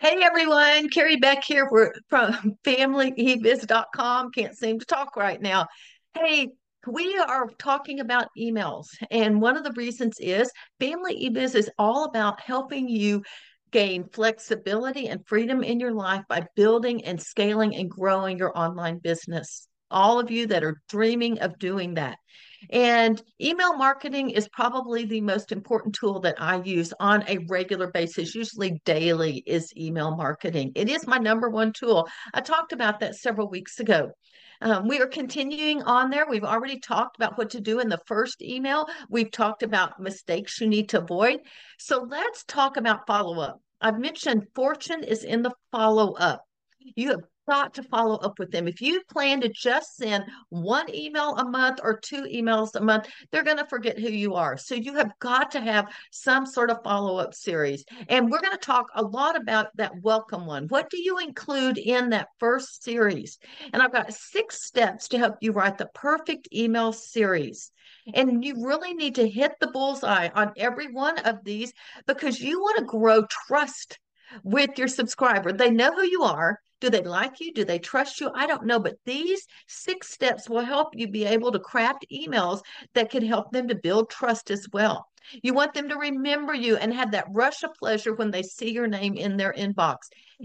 Hey everyone, Carrie Beck here. We're from familyebiz.com. Can't seem to talk right now. Hey, we are talking about emails, and one of the reasons is Family eBiz is all about helping you gain flexibility and freedom in your life by building and scaling and growing your online business. All of you that are dreaming of doing that. And email marketing is probably the most important tool that I use on a regular basis, usually daily, is email marketing. It is my number one tool. I talked about that several weeks ago. Um, we are continuing on there. We've already talked about what to do in the first email. We've talked about mistakes you need to avoid. So let's talk about follow up. I've mentioned fortune is in the follow up. You have got to follow up with them. If you plan to just send one email a month or two emails a month, they're going to forget who you are. So you have got to have some sort of follow up series. And we're going to talk a lot about that welcome one. What do you include in that first series? And I've got six steps to help you write the perfect email series. And you really need to hit the bullseye on every one of these because you want to grow trust with your subscriber. They know who you are. Do they like you? Do they trust you? I don't know. But these six steps will help you be able to craft emails that can help them to build trust as well. You want them to remember you and have that rush of pleasure when they see your name in their inbox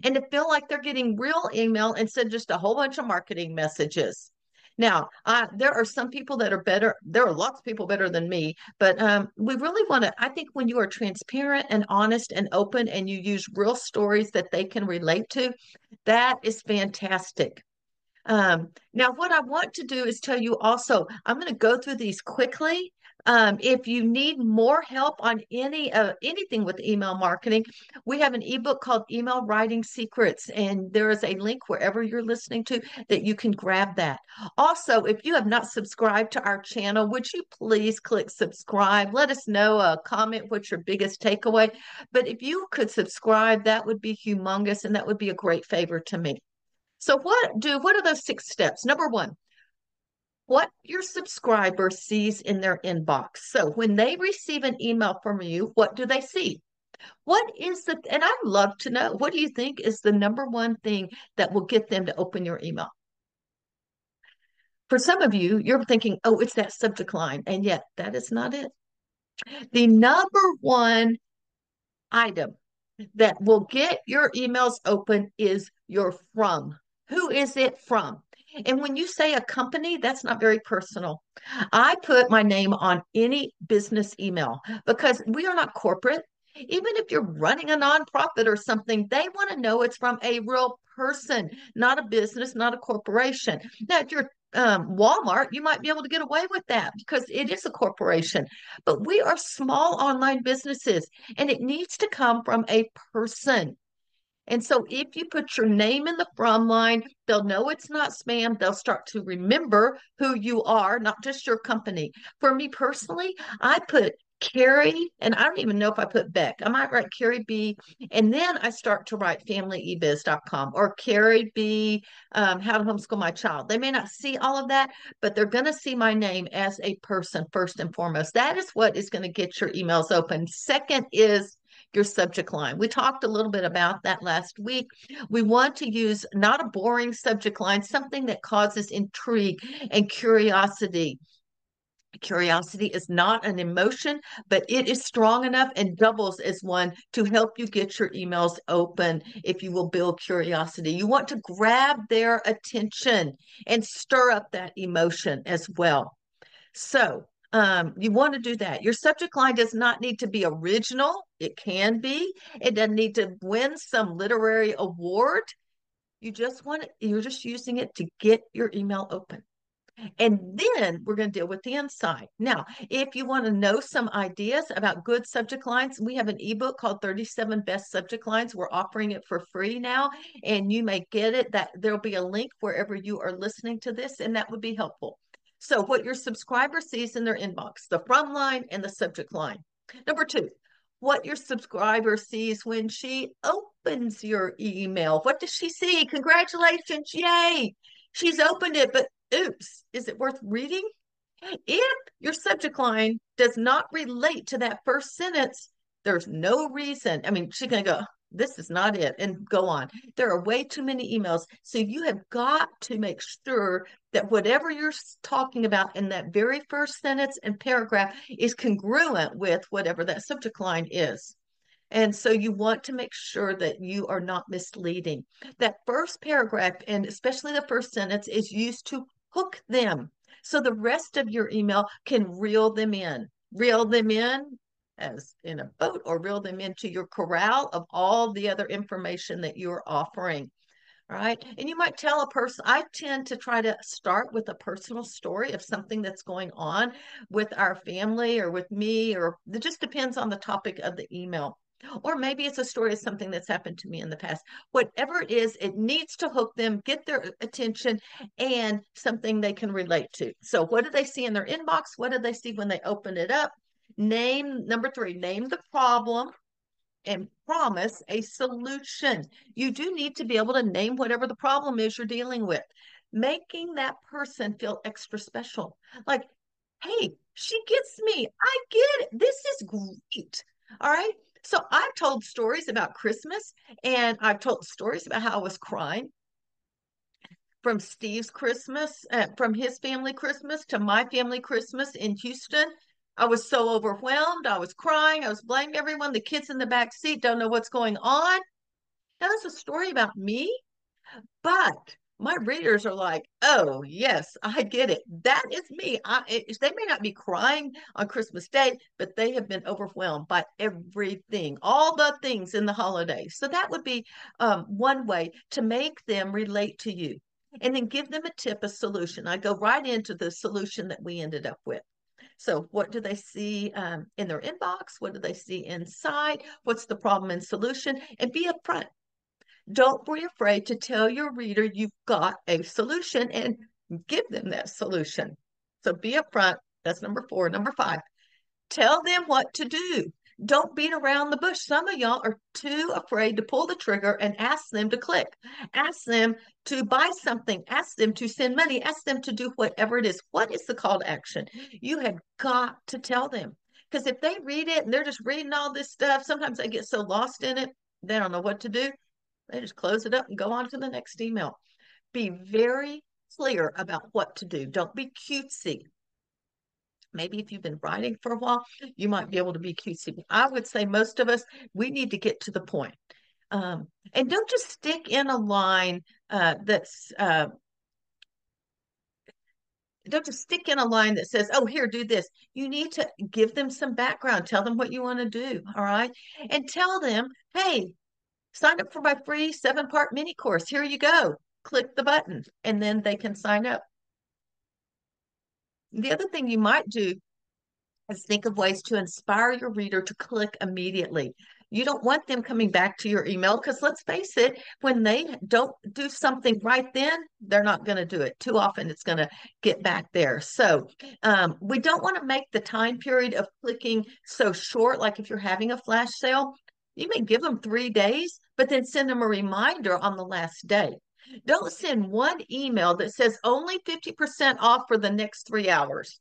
and to feel like they're getting real email instead of just a whole bunch of marketing messages. Now, there are some people that are better. There are lots of people better than me, but um, we really want to. I think when you are transparent and honest and open and you use real stories that they can relate to, that is fantastic. Um, now, what I want to do is tell you also, I'm going to go through these quickly um, if you need more help on any uh, anything with email marketing, we have an ebook called Email Writing Secrets, and there is a link wherever you're listening to that you can grab that. Also, if you have not subscribed to our channel, would you please click subscribe? Let us know, a uh, comment what's your biggest takeaway. But if you could subscribe, that would be humongous, and that would be a great favor to me. So, what do what are those six steps? Number one, what your subscriber sees in their inbox. So when they receive an email from you, what do they see? What is the, and I'd love to know, what do you think is the number one thing that will get them to open your email? For some of you, you're thinking, oh, it's that subject line. And yet that is not it. The number one item that will get your emails open is your from. Who is it from? And when you say a company, that's not very personal. I put my name on any business email because we are not corporate. Even if you're running a nonprofit or something, they want to know it's from a real person, not a business, not a corporation. Now, if you're um, Walmart, you might be able to get away with that because it is a corporation. But we are small online businesses and it needs to come from a person. And so if you put your name in the from line, they'll know it's not spam. They'll start to remember who you are, not just your company. For me personally, I put Carrie, and I don't even know if I put Beck. I might write Carrie B, and then I start to write familyebiz.com or Carrie B, um, how to homeschool my child. They may not see all of that, but they're going to see my name as a person first and foremost. That is what is going to get your emails open. Second is your subject line. We talked a little bit about that last week. We want to use not a boring subject line, something that causes intrigue and curiosity. Curiosity is not an emotion, but it is strong enough and doubles as one to help you get your emails open if you will build curiosity. You want to grab their attention and stir up that emotion as well. So, um, you want to do that. Your subject line does not need to be original. It can be. It doesn't need to win some literary award. You just want it, you're just using it to get your email open. And then we're going to deal with the inside. Now, if you want to know some ideas about good subject lines, we have an ebook called 37 Best Subject Lines. We're offering it for free now, and you may get it. That there'll be a link wherever you are listening to this, and that would be helpful. So what your subscriber sees in their inbox, the from line and the subject line. Number two, what your subscriber sees when she opens your email. What does she see? Congratulations, yay. She's opened it, but oops, is it worth reading? If your subject line does not relate to that first sentence, there's no reason. I mean, she's going to go, this is not it and go on. There are way too many emails. So you have got to make sure that whatever you're talking about in that very first sentence and paragraph is congruent with whatever that subject line is. And so you want to make sure that you are not misleading. That first paragraph and especially the first sentence is used to hook them. So the rest of your email can reel them in. Reel them in as in a boat or reel them into your corral of all the other information that you're offering. All right. And you might tell a person, I tend to try to start with a personal story of something that's going on with our family or with me, or it just depends on the topic of the email. Or maybe it's a story of something that's happened to me in the past. Whatever it is, it needs to hook them, get their attention, and something they can relate to. So, what do they see in their inbox? What do they see when they open it up? Name number three, name the problem and promise a solution. You do need to be able to name whatever the problem is you're dealing with, making that person feel extra special. Like, hey, she gets me. I get it. This is great. All right. So I've told stories about Christmas and I've told stories about how I was crying from Steve's Christmas, uh, from his family Christmas to my family Christmas in Houston I was so overwhelmed. I was crying. I was blaming everyone. The kids in the back seat don't know what's going on. Now, that's a story about me, but my readers are like, oh, yes, I get it. That is me. I, it, they may not be crying on Christmas Day, but they have been overwhelmed by everything, all the things in the holidays. So that would be um, one way to make them relate to you. And then give them a tip, a solution. I go right into the solution that we ended up with. So, what do they see um, in their inbox? What do they see inside? What's the problem and solution? And be upfront. Don't be afraid to tell your reader you've got a solution and give them that solution. So, be upfront. That's number four. Number five, tell them what to do. Don't beat around the bush. Some of y'all are too afraid to pull the trigger and ask them to click. Ask them to buy something. Ask them to send money. Ask them to do whatever it is. What is the call to action? You have got to tell them. Because if they read it and they're just reading all this stuff, sometimes they get so lost in it, they don't know what to do. They just close it up and go on to the next email. Be very clear about what to do. Don't be cutesy maybe if you've been writing for a while, you might be able to be QC. I would say most of us, we need to get to the point. Um, and don't just stick in a line uh, that's, uh, don't just stick in a line that says, oh, here, do this. You need to give them some background, tell them what you want to do. All right. And tell them, hey, sign up for my free seven part mini course. Here you go. Click the button, and then they can sign up. The other thing you might do is think of ways to inspire your reader to click immediately. You don't want them coming back to your email because let's face it, when they don't do something right then, they're not going to do it. Too often it's going to get back there. So um, we don't want to make the time period of clicking so short. Like if you're having a flash sale, you may give them three days, but then send them a reminder on the last day. Don't send one email that says only 50% off for the next three hours.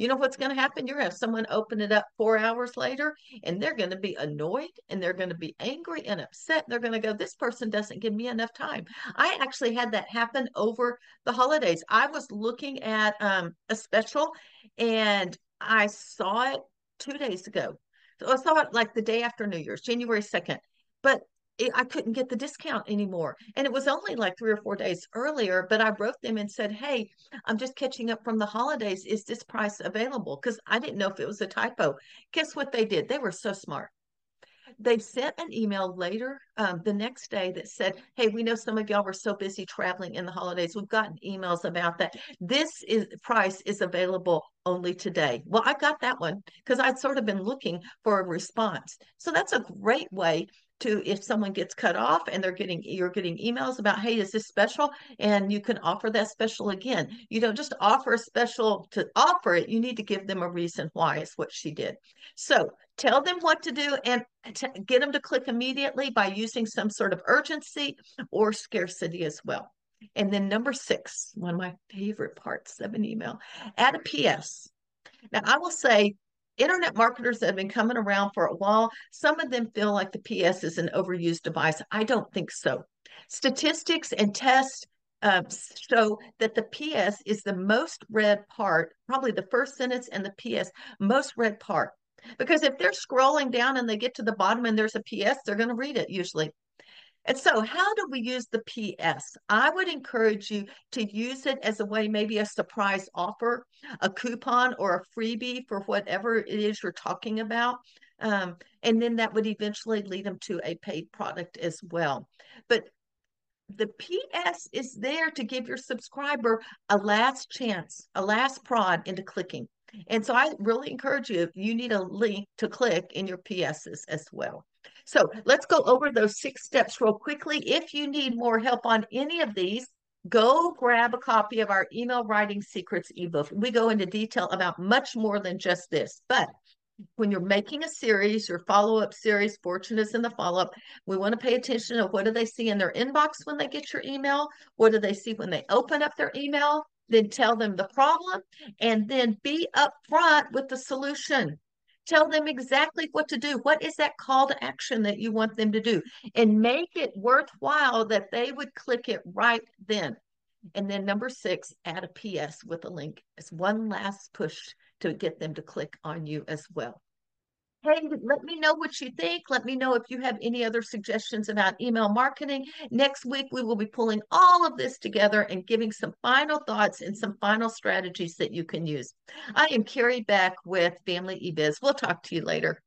You know what's going to happen? You're going to have someone open it up four hours later and they're going to be annoyed and they're going to be angry and upset. They're going to go, This person doesn't give me enough time. I actually had that happen over the holidays. I was looking at um, a special and I saw it two days ago. So I saw it like the day after New Year's, January 2nd. But it, I couldn't get the discount anymore. And it was only like three or four days earlier, but I wrote them and said, Hey, I'm just catching up from the holidays. Is this price available? Because I didn't know if it was a typo. Guess what they did? They were so smart. They sent an email later um, the next day that said, Hey, we know some of y'all were so busy traveling in the holidays. We've gotten emails about that. This is price is available only today. Well, I got that one because I'd sort of been looking for a response. So that's a great way to if someone gets cut off and they're getting you're getting emails about hey is this special? And you can offer that special again. You don't just offer a special to offer it you need to give them a reason why is what she did. So tell them what to do and get them to click immediately by using some sort of urgency or scarcity as well. And then number six one of my favorite parts of an email add a ps now i will say internet marketers have been coming around for a while, some of them feel like the PS is an overused device. I don't think so. Statistics and tests uh, show that the PS is the most read part, probably the first sentence and the PS, most read part. Because if they're scrolling down and they get to the bottom and there's a PS, they're going to read it usually. And so, how do we use the PS? I would encourage you to use it as a way, maybe a surprise offer, a coupon, or a freebie for whatever it is you're talking about. Um, and then that would eventually lead them to a paid product as well. But the PS is there to give your subscriber a last chance, a last prod into clicking. And so I really encourage you, if you need a link to click in your PSs as well. So let's go over those six steps real quickly. If you need more help on any of these, go grab a copy of our email writing secrets ebook. We go into detail about much more than just this, but when you're making a series, your follow-up series, Fortune is in the follow-up, we want to pay attention to what do they see in their inbox when they get your email? What do they see when they open up their email? Then tell them the problem and then be upfront with the solution. Tell them exactly what to do. What is that call to action that you want them to do? And make it worthwhile that they would click it right then. And then number six, add a PS with a link. It's one last push to get them to click on you as well. Hey, let me know what you think. Let me know if you have any other suggestions about email marketing. Next week, we will be pulling all of this together and giving some final thoughts and some final strategies that you can use. I am Carrie Beck with Family eBiz. We'll talk to you later.